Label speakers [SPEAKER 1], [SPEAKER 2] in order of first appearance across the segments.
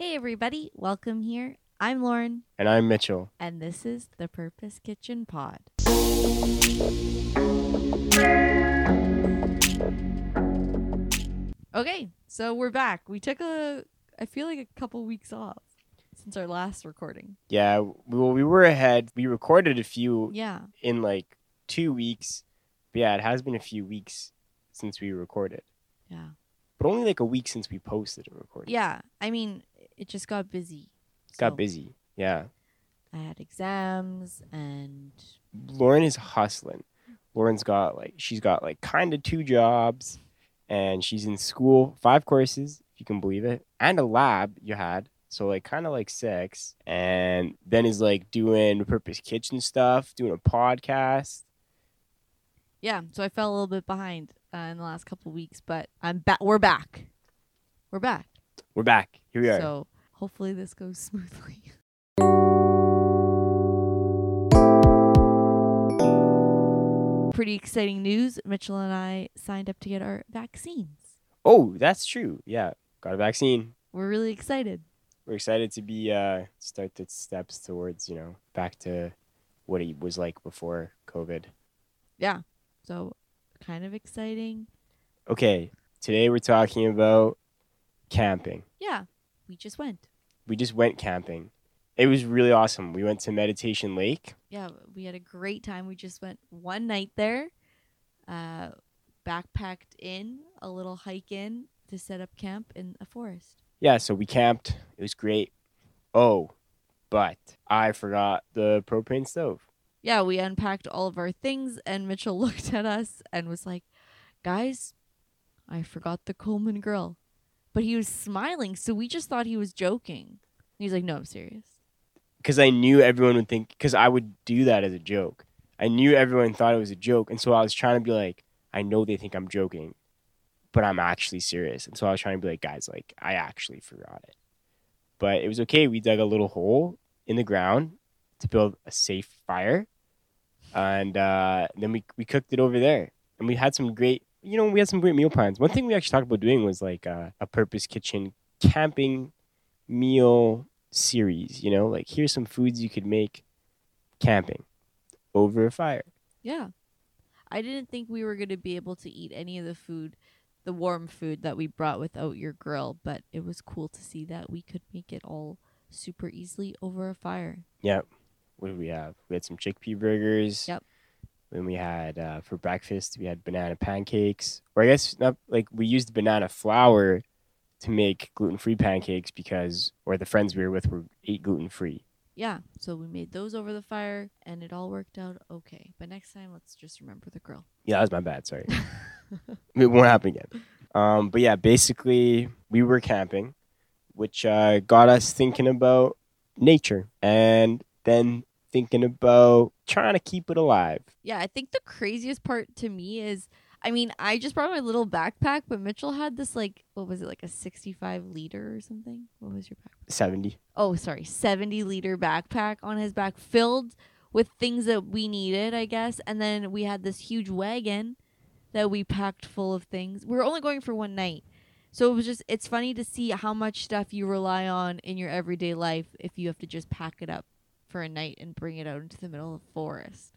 [SPEAKER 1] Hey, everybody, welcome here. I'm Lauren,
[SPEAKER 2] And I'm Mitchell.
[SPEAKER 1] and this is the Purpose Kitchen Pod. Okay, so we're back. We took a, I feel like a couple weeks off since our last recording.
[SPEAKER 2] Yeah, well, we were ahead. We recorded a few
[SPEAKER 1] Yeah,
[SPEAKER 2] in like two weeks. But yeah, it has been a few weeks since we recorded,
[SPEAKER 1] yeah,
[SPEAKER 2] but only like a week since we posted and recorded.
[SPEAKER 1] yeah. I mean, it just got busy.
[SPEAKER 2] Got
[SPEAKER 1] So,
[SPEAKER 2] busy. Yeah.
[SPEAKER 1] I had exams and
[SPEAKER 2] Lauren is hustling. Lauren's got like, she's got like kind of two jobs and she's in school, five courses, if you can believe it, and a lab you had. So like kind of like six. And then is like doing purpose kitchen stuff, doing a podcast.
[SPEAKER 1] yeah. So I fell a little bit behind uh, in the last couple weeks, but I'm back. We're back. We're back.
[SPEAKER 2] We're back. Here we are.
[SPEAKER 1] So hopefully this goes smoothly. Pretty exciting news. Mitchell and I signed up to get our vaccines.
[SPEAKER 2] Oh, that's true. Yeah, got a vaccine.
[SPEAKER 1] We're really excited.
[SPEAKER 2] We're excited to be uh start the steps towards you know back to what it was like before COVID.
[SPEAKER 1] Yeah. So kind of exciting.
[SPEAKER 2] Okay, today we're talking about camping.
[SPEAKER 1] Yeah. We just went.
[SPEAKER 2] We just went camping. It was really awesome. We went to Meditation Lake.
[SPEAKER 1] Yeah, we had a great time. We just went one night there. Uh backpacked in, a little hike in to set up camp in a forest.
[SPEAKER 2] Yeah, so we camped. It was great. Oh, but I forgot the propane stove.
[SPEAKER 1] yeah, we unpacked all of our things, and Mitchell looked at us and was like, Guys, I forgot the Coleman grill. But he was smiling, so we just thought he was joking. He's like, No, I'm serious.
[SPEAKER 2] because I knew everyone would think because I would do that as a joke. I knew everyone thought it was a joke, and so I was trying to be like, I know they think I'm joking, but I'm actually serious. And so I was trying to be like, guys, like I actually forgot it, but it was okay. We dug a little hole in the ground to build a safe fire, and uh, then we we cooked it over there, and we had some great. You know, we had some great meal plans. One thing we actually talked about doing was like uh, a purpose kitchen camping meal series, you know, like here's some foods you could make camping over a fire.
[SPEAKER 1] Yeah. I didn't think we were going to be able to eat any of the food, the warm food that we brought without your grill, but it was cool to see that we could make it all super easily over a fire. Yeah.
[SPEAKER 2] What did we have? We had some chickpea burgers.
[SPEAKER 1] Yep.
[SPEAKER 2] Then we had uh, for breakfast we had banana pancakes, or I guess not like we used banana flour to make gluten free pancakes because, or the friends we were with were ate gluten free.
[SPEAKER 1] Yeah, so we made those over the fire and it all worked out okay. But next time, let's just remember the grill.
[SPEAKER 2] Yeah, that was my bad. Sorry. it won't happen again. Um, but yeah, basically, we were camping, which uh, got us thinking about nature and then thinking about trying to keep it alive.
[SPEAKER 1] Yeah, I think the craziest part to me is I mean, I just brought my little backpack, but Mitchell had this like what was it, like a sixty five liter or something? What was your backpack?
[SPEAKER 2] 70.
[SPEAKER 1] Oh, sorry, seventy liter backpack on his back filled with things that we needed, I guess. And then we had this huge wagon that we packed full of things. We were only going for one night. So it was just it's funny to see how much stuff you rely on in your everyday life if you have to just pack it up for a night and bring it out into the middle of the forest.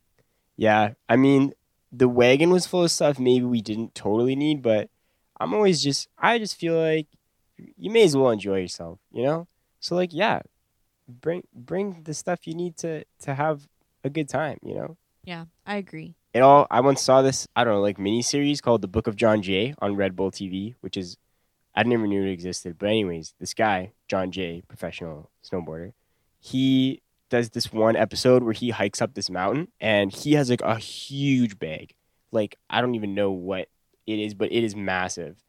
[SPEAKER 2] Yeah, I mean, the wagon was full of stuff maybe we didn't totally need, but I'm always just, I just feel like you may as well enjoy yourself, you know? So, like, yeah, bring bring the stuff you need to to have a good time, you know?
[SPEAKER 1] Yeah, I agree.
[SPEAKER 2] it all i once saw this i don't know like mini series called the book of john jay on red bull tv which is i never knew it existed but anyways this guy john jay professional snowboarder he does this one episode where he hikes up this mountain and he has like a huge bag like i don't even know what it is but it is massive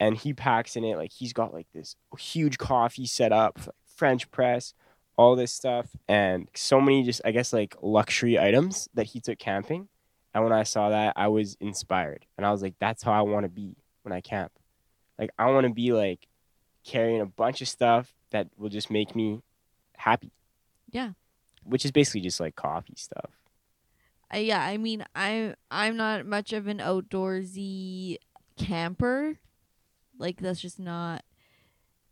[SPEAKER 2] and he packs in it like he's got like this huge coffee set up french press all this stuff and so many just i guess like luxury items that he took camping and when I saw that, I was inspired. And I was like, that's how I want to be when I camp. Like, I want to be like carrying a bunch of stuff that will just make me happy,
[SPEAKER 1] Yeah.
[SPEAKER 2] Which is basically just like coffee stuff.
[SPEAKER 1] I, yeah, I mean, I I'm not much of an outdoorsy camper. Like that's just not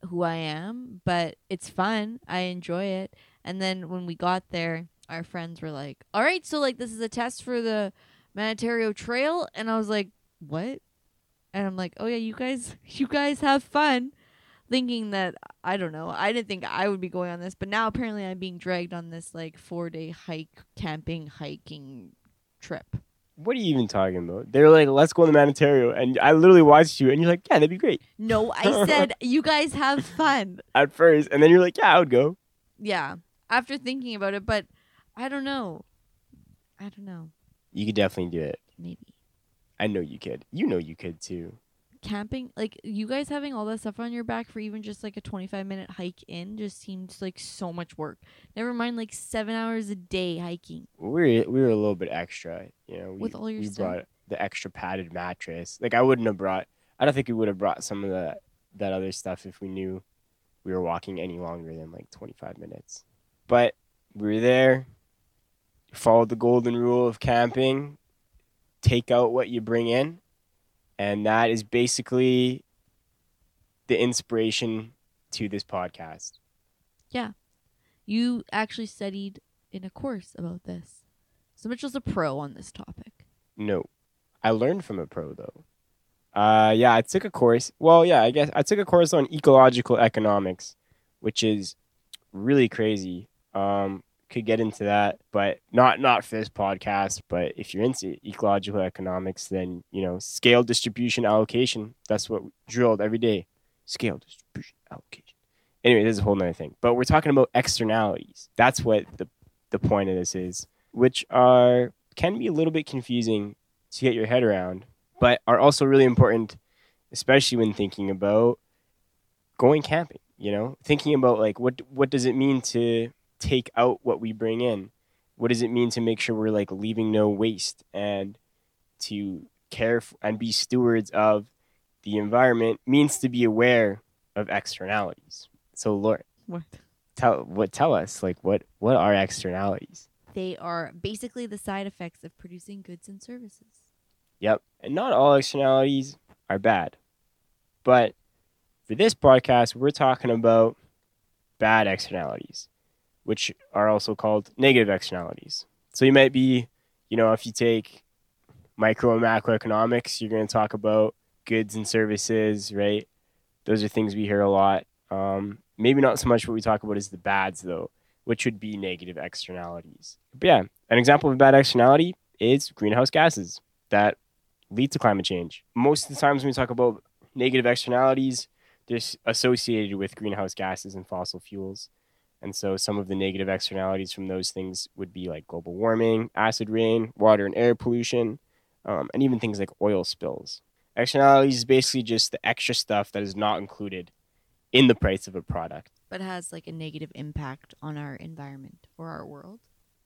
[SPEAKER 1] who I am, but it's fun. I enjoy it. And then when we got there, our friends were like, "All right, so like this is a test for the Mantario Trail," and I was like, "What?" And I'm like, "Oh yeah, you guys, you guys have fun." Thinking that I don't know, I didn't think I would be going on this, but now apparently I'm being dragged on this like four day hike, camping, hiking trip.
[SPEAKER 2] What are you even talking about? They were like, let's go on the Mantario. And I literally watched you and you're like, yeah, that'd be great
[SPEAKER 1] No, I said you guys have fun.
[SPEAKER 2] at first. And then you're like, yeah, I would go.
[SPEAKER 1] Yeah, after thinking about it, but I don't know. I don't know.
[SPEAKER 2] You could definitely do it.
[SPEAKER 1] Maybe
[SPEAKER 2] I know you could. You know you could too.
[SPEAKER 1] Camping, like you guys having all that stuff on your back for even just like a 25 minute hike in, just seems like so much work. Never mind like seven hours a day hiking.
[SPEAKER 2] We were, we were a little bit extra, you know. We,
[SPEAKER 1] With all your
[SPEAKER 2] we
[SPEAKER 1] stuff?
[SPEAKER 2] brought the extra padded mattress. Like I wouldn't have brought. I don't think we would have brought some of that that other stuff if we knew we were walking any longer than like 25 minutes. But we were there. Followed the golden rule of camping. Take out what you bring in, and that is basically the inspiration to this podcast. Yeah.
[SPEAKER 1] You actually studied in a course about this. So Mitchell's a pro on this topic.
[SPEAKER 2] No, I learned from a pro though. Uh, yeah, I took a course. Well, yeah, I guess I took a course on ecological economics, which is really crazy. Um, could get into that, but not not for this podcast. But if you're into ecological economics, then you know scale distribution allocation. That's what we drilled every day. Scale distribution allocation. Anyway, this is a whole nother thing. But we're talking about externalities. That's what the the point of this is, which are can be a little bit confusing to get your head around, but are also really important, especially when thinking about going camping. You know, thinking about like what what does it mean to take out what we bring in? What does it mean to make sure we're like leaving no waste and to care f- and be stewards of the environment means to be aware of externalities. So, Lord,
[SPEAKER 1] What?
[SPEAKER 2] tell what tell us like what what are externalities?
[SPEAKER 1] They are basically the side effects of producing goods and services.
[SPEAKER 2] Yep. And not all externalities are bad. But for this podcast, we're talking about bad externalities, which are also called negative externalities. So you might be, you know, if you take micro and macroeconomics, you're going to talk about goods and services, right? Those are things we hear a lot. Um, maybe not so much what we talk about is the bads, though, which would be negative externalities. But yeah, an example of a bad externality is greenhouse gases that lead to climate change. Most of the times when we talk about negative externalities, they're associated with greenhouse gases and fossil fuels. And so some of the negative externalities from those things would be like global warming, acid rain, water and air pollution, um, and even things like oil spills. Externalities is basically just the extra stuff that is not included in the price of a product.
[SPEAKER 1] But has like a negative impact on our environment or our world.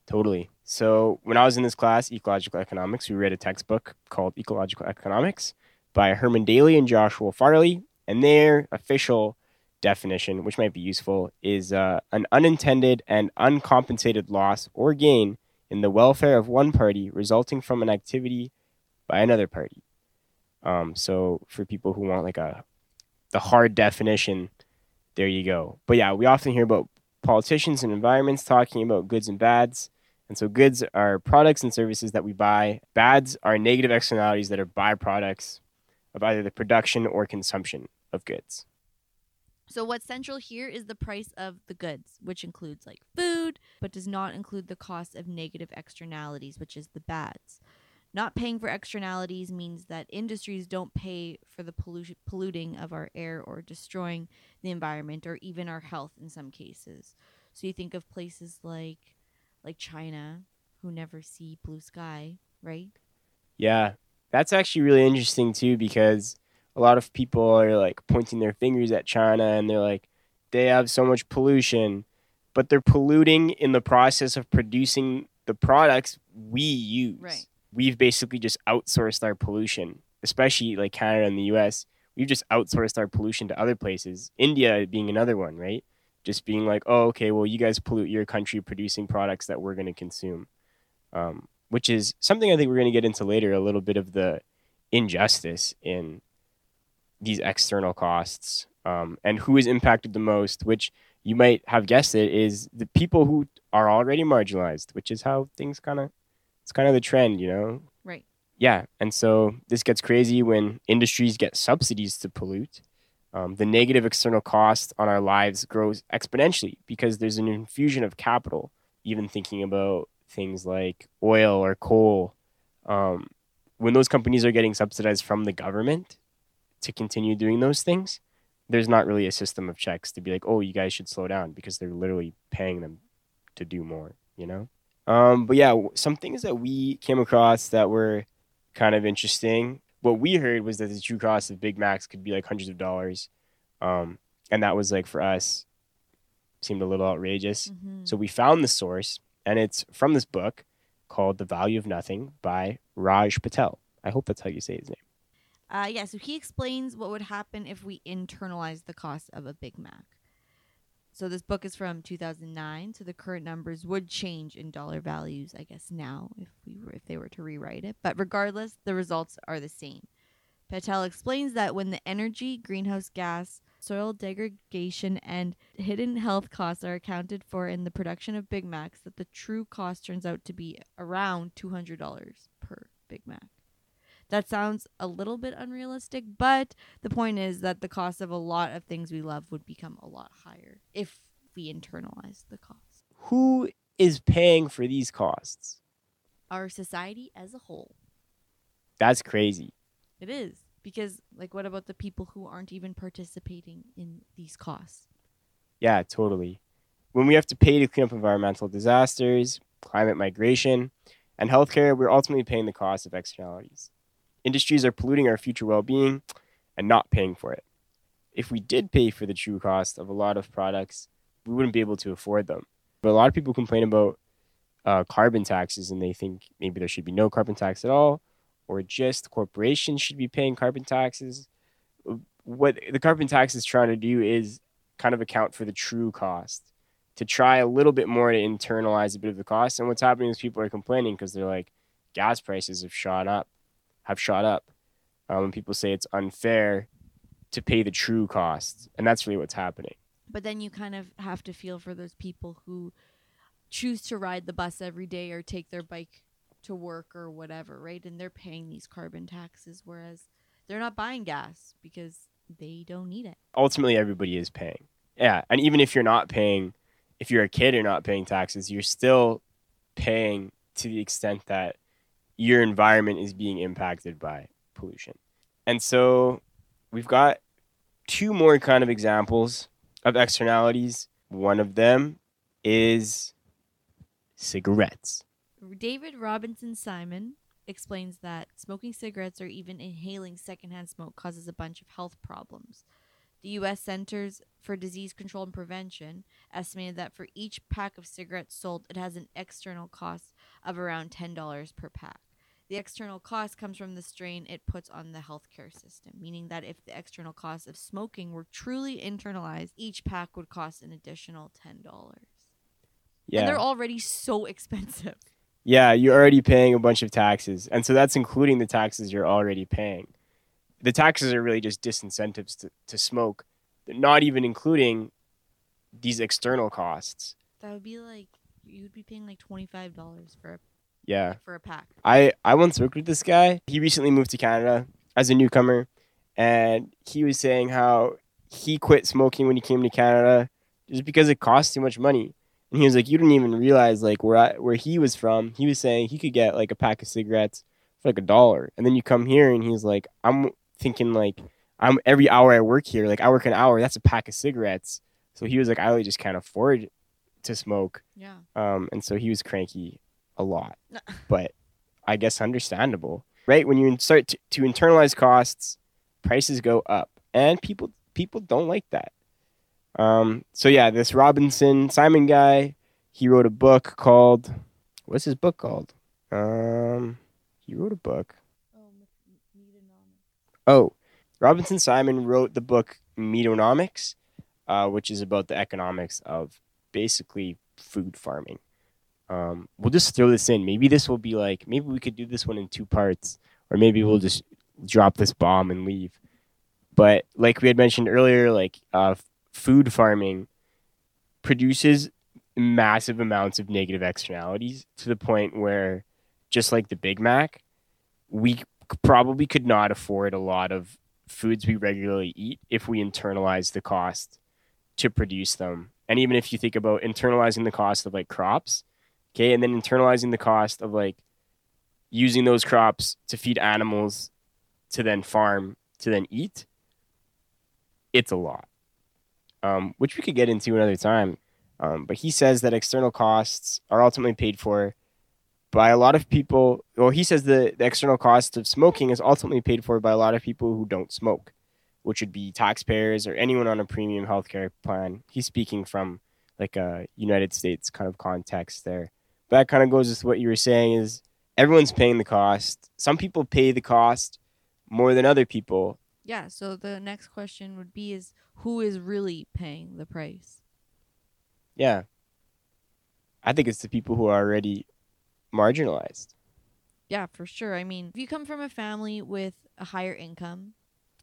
[SPEAKER 2] Totally. So when I was in this class, ecological economics, we read a textbook called Ecological Economics by Herman Daly and Joshua Farley, and their official definition, which might be useful, is uh, an unintended and uncompensated loss or gain in the welfare of one party resulting from an activity by another party. Um, so for people who want like a the hard definition, there you go. But yeah, we often hear about politicians and environments talking about goods and bads. And so goods are products and services that we buy. Bads are negative externalities that are byproducts of either the production or consumption of goods.
[SPEAKER 1] So what's central here is the price of the goods, which includes like food, but does not include the cost of negative externalities, which is the bads. Not paying for externalities means that industries don't pay for the pollution, polluting of our air or destroying the environment or even our health in some cases. So you think of places like like China who never see blue sky, right?
[SPEAKER 2] Yeah, that's actually really interesting too because a lot of people are like pointing their fingers at China and they're like, they have so much pollution, but they're polluting in the process of producing the products we use.
[SPEAKER 1] Right.
[SPEAKER 2] We've basically just outsourced our pollution, especially like Canada and the US. We've just outsourced our pollution to other places, India being another one, right? Just being like, oh, okay, well, you guys pollute your country producing products that we're going to consume. Um, which is something I think we're going to get into later a little bit of the injustice in these external costs Um, and who is impacted the most, which you might have guessed it, is the people who are already marginalized, which is how things kind of, it's kind of the trend, you know?
[SPEAKER 1] Right.
[SPEAKER 2] Yeah. And so this gets crazy when industries get subsidies to pollute. Um, the negative external cost on our lives grows exponentially because there's an infusion of capital, even thinking about things like oil or coal. Um, when those companies are getting subsidized from the government to continue doing those things, there's not really a system of checks to be like, oh, you guys should slow down because they're literally paying them to do more, you know? Um, but yeah, some things that we came across that were kind of interesting. What we heard was that the true cost of Big Macs could be like hundreds of dollars. Um, and that was like for us, seemed a little outrageous.
[SPEAKER 1] Mhm.
[SPEAKER 2] So we found the source, and it's from this book called The Value of Nothing by Raj Patel. I hope that's how you say his name.
[SPEAKER 1] Uh, yeah, so he explains what would happen if we internalize the cost of a Big Mac. So this book is from 2009, so the current numbers would change in dollar values, I guess now if we were if they were to rewrite it. But regardless, the results are the same. Patel explains that when the energy, greenhouse gas, soil degradation, and hidden health costs are accounted for in the production of Big Macs, that the true cost turns out to be around $200 per Big Mac. That sounds a little bit unrealistic, but the point is that the cost of a lot of things we love would become a lot higher if we internalize the cost.
[SPEAKER 2] Who is paying for these costs?
[SPEAKER 1] Our society as a whole.
[SPEAKER 2] That's crazy.
[SPEAKER 1] It is. Because, like, what about the people who aren't even participating in these costs?
[SPEAKER 2] Yeah, totally. When we have to pay to clean up environmental disasters, climate migration, and healthcare, we're ultimately paying the cost of externalities. Industries are polluting our future well being and not paying for it. If we did pay for the true cost of a lot of products, we wouldn't be able to afford them. But a lot of people complain about uh, carbon taxes and they think maybe there should be no carbon tax at all, or just corporations should be paying carbon taxes. What the carbon tax is trying to do is kind of account for the true cost to try a little bit more to internalize a bit of the cost. And what's happening is people are complaining because they're like, gas prices have shot up, have shot up. Um, and people say it's unfair to pay the true costs, and that's really what's happening.
[SPEAKER 1] But then you kind of have to feel for those people who choose to ride the bus every day or take their bike to work or whatever, right? And they're paying these carbon taxes, whereas they're not buying gas because they don't need it.
[SPEAKER 2] Ultimately, everybody is paying. Yeah, and even if you're not paying, if you're a kid and not paying taxes, you're still paying to the extent that your environment is being impacted by pollution. And so we've got two more kind of examples of externalities. One of them is cigarettes.
[SPEAKER 1] David Robinson Simon explains that smoking cigarettes or even inhaling secondhand smoke causes a bunch of health problems. The U.S. Centers for Disease Control and Prevention estimated that for each pack of cigarettes sold, it has an external cost of around $10 per pack. The external cost comes from the strain it puts on the healthcare system, meaning that if the external cost of smoking were truly internalized, each pack would cost an additional $10.
[SPEAKER 2] Yeah.
[SPEAKER 1] And they're already so expensive.
[SPEAKER 2] Yeah, you're already paying a bunch of taxes. And so that's including the taxes you're already paying. The taxes are really just disincentives to, to smoke, They're not even including these external costs.
[SPEAKER 1] That would be like you would be paying like twenty five dollars for a
[SPEAKER 2] Yeah.
[SPEAKER 1] for a pack.
[SPEAKER 2] I, I once worked with this guy. He recently moved to Canada as a newcomer. And he was saying how he quit smoking when he came to Canada just because it cost too much money. And he was like, you didn't even realize like where I, where he was from. He was saying he could get like a pack of cigarettes for like a dollar, and then you come here and he's like, I'm thinking like I'm every hour I work here, like I work an hour, that's a pack of cigarettes. So he was like, I really just can't afford to smoke,
[SPEAKER 1] Yeah.
[SPEAKER 2] um, and so he was cranky a lot. but I guess understandable, right? When you start to, to internalize costs, prices go up, and people people don't like that. Um, so yeah, this Robinson Simon guy, he wrote a book called what's his book called? Um, he wrote a book. Oh, Robinson Simon wrote the book Meatonomics, uh, which is about the economics of basically food farming. Um, we'll just throw this in. Maybe this will be like maybe we could do this one in two parts, or maybe we'll just drop this bomb and leave. But like we had mentioned earlier, like uh, food farming produces massive amounts of negative externalities to the point where, just like the Big Mac, we probably could not afford a lot of foods we regularly eat if we internalize the cost to produce them. And even if you think about internalizing the cost of like crops, okay, and then internalizing the cost of like using those crops to feed animals to then farm to then eat, it's a lot. Um, which we could get into another time. Um, but he says that external costs are ultimately paid for by a lot of people. Well, he says the, the external cost of smoking is ultimately paid for by a lot of people who don't smoke, which would be taxpayers or anyone on a premium healthcare plan. He's speaking from like a United States kind of context there. But that kind of goes with what you were saying is everyone's paying the cost. Some people pay the cost more than other people.
[SPEAKER 1] Yeah, so the next question would be is who is really paying the price?
[SPEAKER 2] Yeah. I think it's the people who are already marginalized.
[SPEAKER 1] Yeah, for sure. I mean, if you come from a family with a higher income,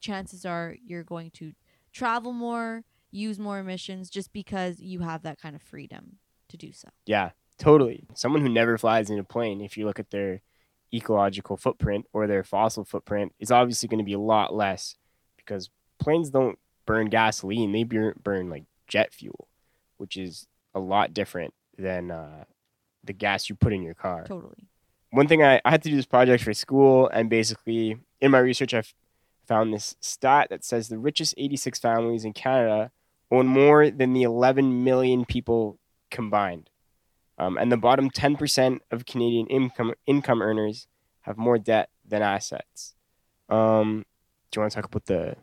[SPEAKER 1] chances are you're going to travel more, use more emissions just because you have that kind of freedom to do so.
[SPEAKER 2] Yeah, totally. Someone who never flies in a plane, if you look at their ecological footprint or their fossil footprint, is obviously going to be a lot less because planes don't burn gasoline; they burn, burn like jet fuel, which is a lot different than uh, the gas you put in your car.
[SPEAKER 1] Totally.
[SPEAKER 2] one thing I, I had to do this project for school and basically in my research i found this stat that says the richest 86 families in canada own more than the 11 million people combined um, and the bottom 10% of canadian income income earners have more debt than assets um, do you want to talk about the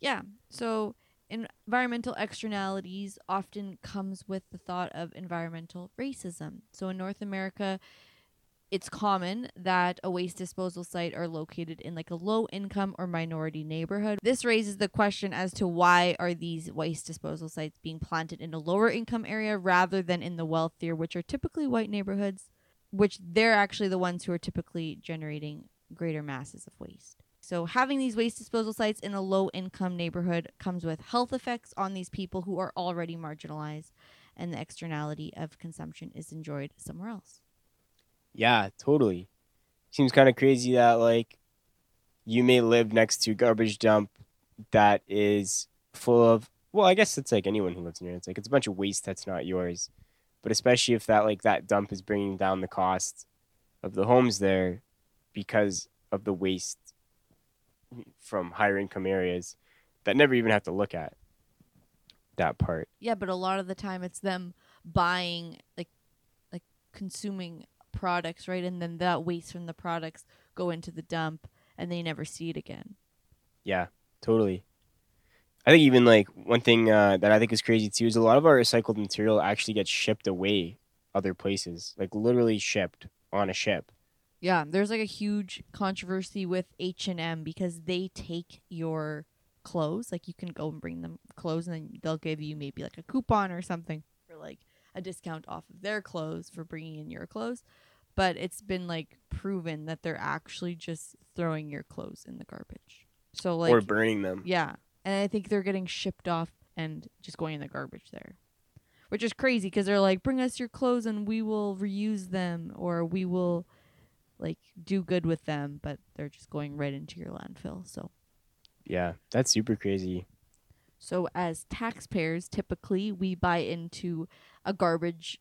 [SPEAKER 1] Yeah. So environmental externalities often comes with the thought of environmental racism. So in North America, it's common that a waste disposal site are located in like a low income or minority neighborhood. This raises the question as to why are these waste disposal sites being planted in a lower income area rather than in the wealthier which are typically white neighborhoods, which they're actually the ones who are typically generating greater masses of waste. So, having these waste disposal sites in a low income neighborhood comes with health effects on these people who are already marginalized, and the externality of consumption is enjoyed somewhere else.
[SPEAKER 2] Yeah, totally. Seems kind of crazy that like you may live next to garbage dump that is full of well, I guess it's like anyone who lives near. It's like it's a bunch of waste that's not yours. But especially if that like that dump is bringing down the cost of the homes there because of the waste from higher income areas that never even have to look at that part.
[SPEAKER 1] Yeah, but a lot of the time it's them buying like like consuming products, right? And then that waste from the products go into the dump and they never see it again.
[SPEAKER 2] Yeah, totally. I think even like one thing uh, that I think is crazy too is a lot of our recycled material actually gets shipped away other places, like literally shipped on a ship.
[SPEAKER 1] Yeah, there's like a huge controversy with H&M because they take your clothes, like you can go and bring them clothes and then they'll give you maybe like a coupon or something for like a discount off of their clothes for bringing in your clothes. But it's been like proven that they're actually just throwing your clothes in the garbage. So like
[SPEAKER 2] or burning them.
[SPEAKER 1] yeah, and I think they're getting shipped off and just going in the garbage there, which is crazy because they're like, bring us your clothes and we will reuse them or we will like do good with them, but they're just going right into your landfill. So,
[SPEAKER 2] Yeah, that's super crazy.
[SPEAKER 1] so as taxpayers, typically we buy into a garbage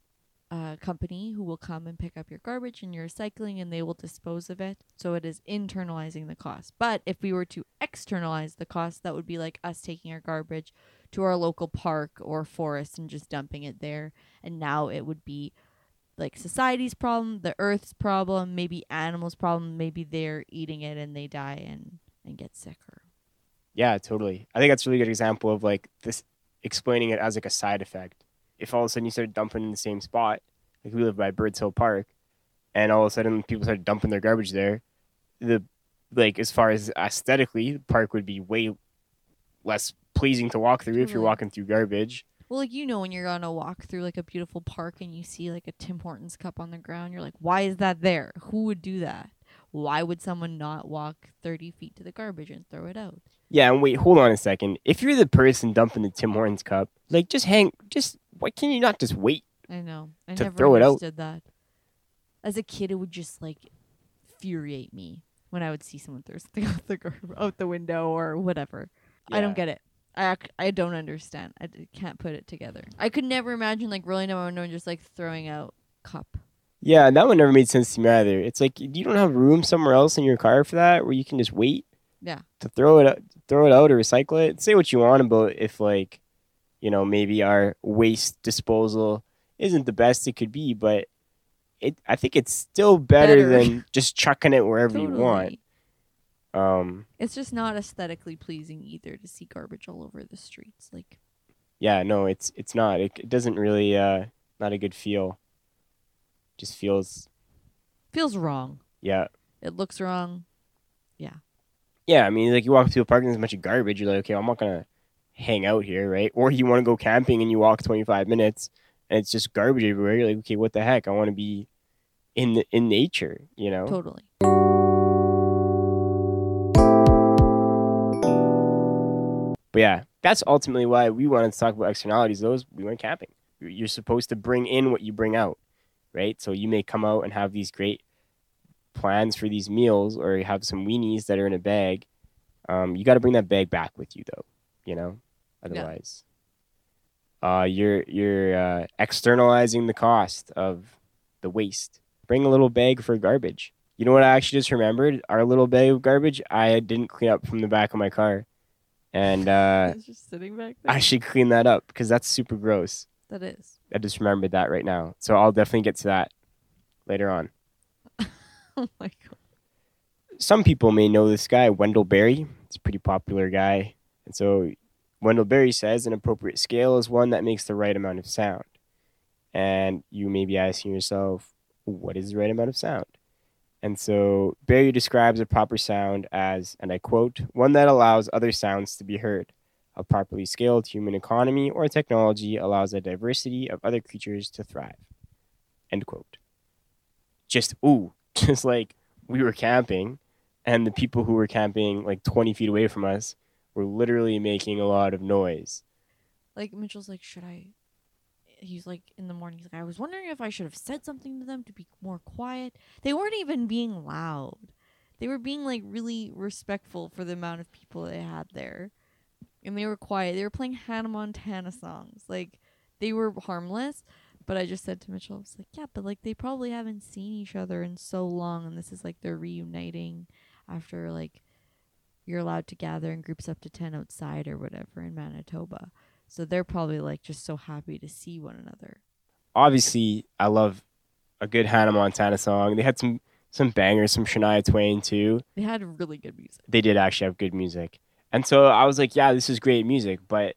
[SPEAKER 1] uh, company who will come and pick up your garbage and your recycling and they will dispose of it. So it is internalizing the cost. But if we were to externalize the cost, that would be like us taking our garbage to our local park or forest and just dumping it there. And now it would be like society's problem, the earth's problem, maybe animals' problem, maybe they're eating it and they die and, and get sicker.
[SPEAKER 2] Yeah, totally. I think that's a really good example of like this explaining it as like a side effect. If all of a sudden you start dumping in the same spot, like we live by Birds Hill Park, and all of a sudden people start dumping their garbage there, the like as far as aesthetically, the park would be way less pleasing to walk through if you're walking through garbage.
[SPEAKER 1] Well, like you know, when you're on a walk through like a beautiful park and you see like a Tim Hortons cup on the ground, you're like, why is that there? Who would do that? Why would someone not walk 30 feet to the garbage and throw it out?
[SPEAKER 2] Yeah, and wait, hold on a second. If you're the person dumping the Tim Hortons cup, like just hang, just why can you not just wait?
[SPEAKER 1] I know. I
[SPEAKER 2] To
[SPEAKER 1] never
[SPEAKER 2] throw it out.
[SPEAKER 1] understood that. As a kid, it would just like infuriate me when I would see someone throw something out the gar- out the window or whatever. I don't get it. I ac- I don't understand. I d- can't put it together. I could never imagine like rolling down my window and just like throwing out cup.
[SPEAKER 2] Yeah, and that one never made sense to me either. It's like you don't have room somewhere else in your car for that, where you can just wait.
[SPEAKER 1] Yeah.
[SPEAKER 2] To throw it, out- throw it out or recycle it. Say what you want about if like, you know, maybe our waste disposal isn't the best it could be, but it. I think it's still better,
[SPEAKER 1] Better.
[SPEAKER 2] than just chucking it wherever you want.
[SPEAKER 1] Totally.
[SPEAKER 2] Um.
[SPEAKER 1] It's just not aesthetically pleasing either to see garbage all over the streets. Like
[SPEAKER 2] Yeah. No. It's it's not. It, it doesn't really. Uh. Not a good feel. Just feels.
[SPEAKER 1] feels wrong.
[SPEAKER 2] Yeah.
[SPEAKER 1] It looks wrong.
[SPEAKER 2] Yeah, Yeah, I mean, like you walk through a park and there's a bunch of garbage. You're like, okay, I'm not gonna hang out here, right? Or you want to go camping and you walk 25 minutes and it's just garbage everywhere. You're like, okay, what the heck? I want to be in the, in nature, you know?
[SPEAKER 1] Totally.
[SPEAKER 2] But yeah, that's ultimately why we wanted to talk about externalities. Those we went camping. You're- You're supposed to bring in what you bring out, right? So you may come out and have these great plans for these meals, or you have some weenies that are in a bag. Um, you got to bring that bag back with you, though. You know, otherwise, uh, you're you're uh, externalizing the cost of the waste. Bring a little bag for garbage. You know what I actually just remembered? Our little bag of garbage I didn't clean up from the back of my car. And uh,
[SPEAKER 1] just sitting back there.
[SPEAKER 2] I should clean that up because that's super gross.
[SPEAKER 1] that is.
[SPEAKER 2] I just remembered that right now. So I'll definitely get to that later on.
[SPEAKER 1] Oh my god.
[SPEAKER 2] Some people may know this guy, Wendell Berry. It's a pretty popular guy. And so Wendell Berry says an appropriate scale is one that makes the right amount of sound. And you may be asking yourself, what is the right amount of sound? And so Berry describes a proper sound as, and I quote, one that allows other sounds to be heard. A properly scaled human economy or technology allows a diversity of other creatures to thrive. End quote. Just, ooh, just like we were camping, and the people who were camping like 20 feet away from us were literally making a lot of noise.
[SPEAKER 1] Like Mitchell's like, should I? He's like in the morning. He's like, I was wondering if I should have said something to them to be more quiet. They weren't even being loud. They were being like really respectful for the amount of people they had there, and they were quiet. They were playing Hannah Montana songs. Like they were harmless. But I just said to Mitchell, I was like, yeah, but like they probably haven't seen each other in so long, and this is like they're reuniting after like you're allowed to gather in groups up to 10 outside or whatever in Manitoba. So they're probably like just so happy to see one another.
[SPEAKER 2] Obviously, I love a good Hannah Montana song. They had some some bangers, some Shania Twain too.
[SPEAKER 1] They had really good music.
[SPEAKER 2] They did actually have good music. And so I was like, yeah, this is great music, but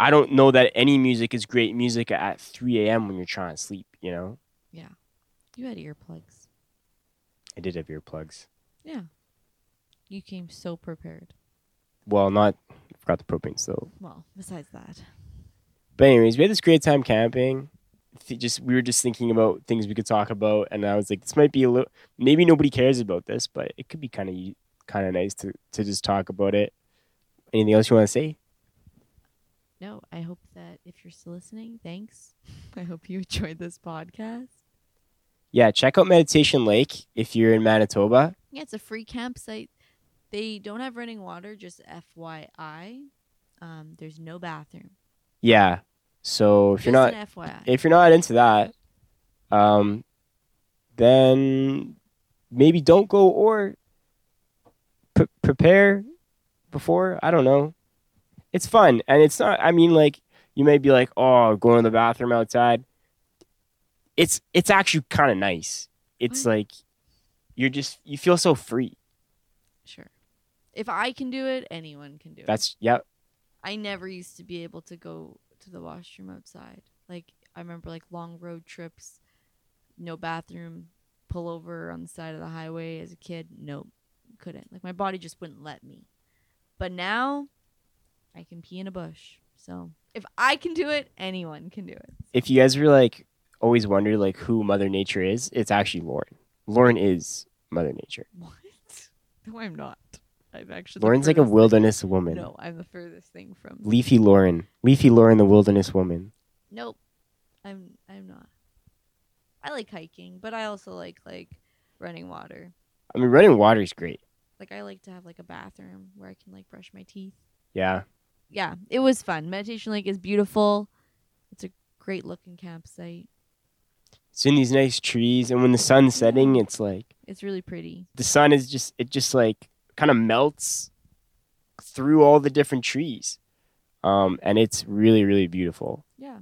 [SPEAKER 2] I don't know that any music is great music at 3 a.m. when you're trying to sleep, you know? Yeah.
[SPEAKER 1] You had earplugs.
[SPEAKER 2] I did have earplugs.
[SPEAKER 1] Yeah. You came so prepared.
[SPEAKER 2] Well, not, I forgot the propane stove.
[SPEAKER 1] Well, besides that.
[SPEAKER 2] But anyways, we had this great time camping. Th- Just we were just thinking about things we could talk about, and I was like, this might be a little. Maybe nobody cares about this, but it could be kind of kind of nice to to just talk about it. Anything else you want to say?
[SPEAKER 1] No, I hope that if you're still listening, thanks. I hope you enjoyed this podcast.
[SPEAKER 2] Yeah, check out Meditation Lake if you're in Manitoba.
[SPEAKER 1] Yeah, it's a free campsite. They don't have running water, just FYI. Um, there's no bathroom.
[SPEAKER 2] Yeah, so if
[SPEAKER 1] Just
[SPEAKER 2] you're not if you're not into that, um, then maybe don't go or pre- prepare before. I don't know. It's fun and it's not. I mean, like you may be like, oh, going to the bathroom outside. It's it's actually kind of nice. It's
[SPEAKER 1] What?
[SPEAKER 2] like you're just you feel so free.
[SPEAKER 1] Sure. If I can do it, anyone can do it.
[SPEAKER 2] That's yeah.
[SPEAKER 1] I never used to be able to go to the washroom outside. Like I remember like long road trips, no bathroom, pull over on the side of the highway as a kid. Nope, couldn't. Like my body just wouldn't let me. But now I can pee in a bush. So if I can do it, anyone can do it.
[SPEAKER 2] If you guys were like always wondered like who Mother Nature is, it's actually Lauren. Lauren is Mother Nature.
[SPEAKER 1] What? No, I'm not. I'm actually
[SPEAKER 2] Lauren's like a
[SPEAKER 1] furthest thing-
[SPEAKER 2] wilderness woman.
[SPEAKER 1] No, I'm the furthest thing from.
[SPEAKER 2] Leafy Lauren. Leafy Lauren, the wilderness woman.
[SPEAKER 1] Nope, I'm I'm not. I like hiking, but I also like like running water.
[SPEAKER 2] I mean, running water is great.
[SPEAKER 1] Like I like to have like a bathroom where I can like brush my teeth.
[SPEAKER 2] Yeah.
[SPEAKER 1] Yeah, it was fun. Meditation Lake is beautiful. It's a great looking campsite.
[SPEAKER 2] It's in these nice trees, and when the sun's setting, it's like
[SPEAKER 1] It's really pretty.
[SPEAKER 2] the sun is just it just like kind of melts through all the different trees, um, and it's really really beautiful.
[SPEAKER 1] Yeah,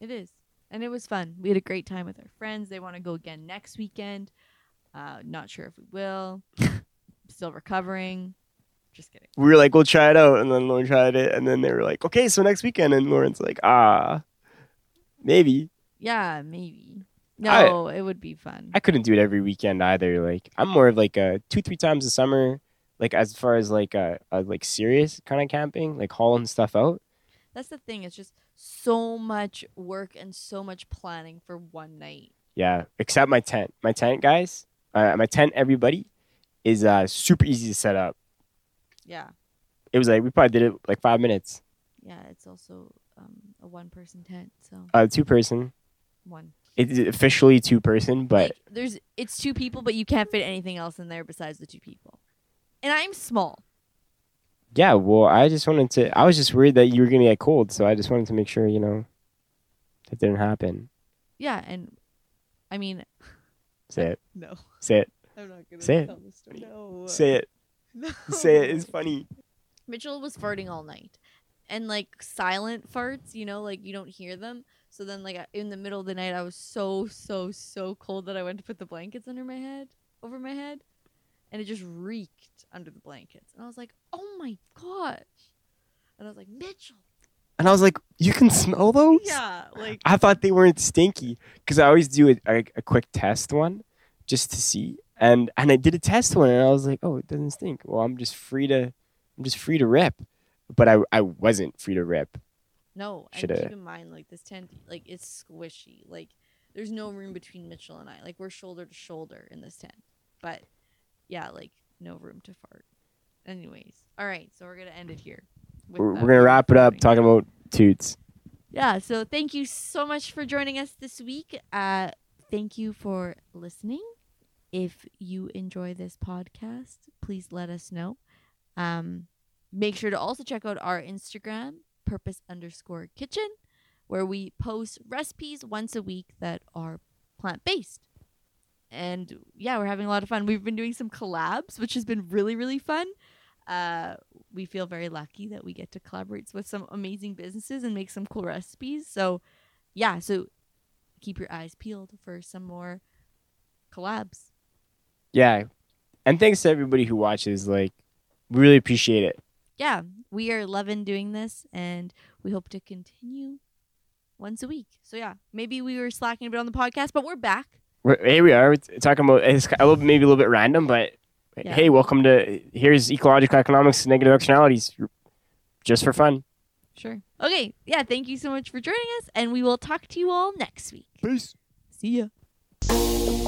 [SPEAKER 1] it is. And it was fun. We had a great time with our friends. They want to go again next weekend. Uh, not sure if we will. Still recovering. Just kidding.
[SPEAKER 2] We were like, we'll try it out, and then Lauren tried it, and then they were like, okay, so next weekend, and Lauren's like, ah, maybe.
[SPEAKER 1] Yeah, maybe.
[SPEAKER 2] I-
[SPEAKER 1] No, it would be fun.
[SPEAKER 2] I couldn't do it every weekend either. Like I'm more of like a two three times a summer. Like as far as like a, a like serious kind of camping, like hauling stuff out.
[SPEAKER 1] That's the thing. It's just so much work and so much planning for one night.
[SPEAKER 2] Yeah, except my tent. My tent, guys. Uh, my tent, everybody, is uh super easy to set up.
[SPEAKER 1] Yeah.
[SPEAKER 2] It was like we probably did it like five minutes.
[SPEAKER 1] Yeah, it's also um, a one person tent. So
[SPEAKER 2] Uh, two person.
[SPEAKER 1] one.
[SPEAKER 2] It's officially two person, but
[SPEAKER 1] like, there's it's two people, but you can't fit anything else in there besides the two people. And I'm small.
[SPEAKER 2] yeah. Well, I just wanted to. I was just worried that you were gonna get cold, so I just wanted to make sure you know that didn't happen.
[SPEAKER 1] Yeah, and I mean,
[SPEAKER 2] Say it.
[SPEAKER 1] no,
[SPEAKER 2] Say it.
[SPEAKER 1] I'm not gonna
[SPEAKER 2] Say it.
[SPEAKER 1] tell the story. No,
[SPEAKER 2] Say it.
[SPEAKER 1] No.
[SPEAKER 2] Say it. It's funny.
[SPEAKER 1] Mitchell was farting all night, and like silent farts. You know, like you don't hear them. So then, like in the middle of the night, I was so so so cold that I went to put the blankets under my head, over my head, and it just reeked under the blankets. And I was like, "Oh my gosh!" And I was like, "Mitchell."
[SPEAKER 2] And I was like, you can smell those?
[SPEAKER 1] Yeah, like
[SPEAKER 2] I thought they weren't stinky because I always do a, a, a quick test one just to see. And and I did a test one and I was like, oh, it doesn't stink. Well, I'm just free to I'm just free to rip. But I I wasn't free to rip.
[SPEAKER 1] No, and
[SPEAKER 2] Shoulda-
[SPEAKER 1] keep in mind, like this tent, like it's squishy. Like there's no room between Mitchell and I. Like we're shoulder to shoulder in this tent. But yeah, like no room to fart. Anyways, all right, so we're gonna end it here. with
[SPEAKER 2] We're,
[SPEAKER 1] that
[SPEAKER 2] we're gonna wrap it up talking about toots.
[SPEAKER 1] Yeah, so thank you so much for joining us this week. Uh, thank you for listening. If you enjoy this podcast, please let us know. Um, make sure to also check out our Instagram, purpose underscore kitchen, where we post recipes once a week that are plant based. And yeah, we're having a lot of fun. We've been doing some collabs, which has been really, really fun. Uh, we feel very lucky that we get to collaborate with some amazing businesses and make some cool recipes. So, yeah, so keep your eyes peeled for some more collabs.
[SPEAKER 2] Yeah. And thanks to everybody who watches. Like, we really appreciate it.
[SPEAKER 1] Yeah, we are loving doing this and we hope to continue once a week. So, yeah, maybe we were slacking a bit on the podcast, but we're back.
[SPEAKER 2] We're, here we are we're talking about it's a little maybe a little bit random, but
[SPEAKER 1] Yeah.
[SPEAKER 2] hey, welcome to here's ecological economics, negative externalities, just for fun.
[SPEAKER 1] Sure. Okay, yeah, thank you so much for joining us and we will talk to you all next week.
[SPEAKER 2] Peace.
[SPEAKER 1] See ya.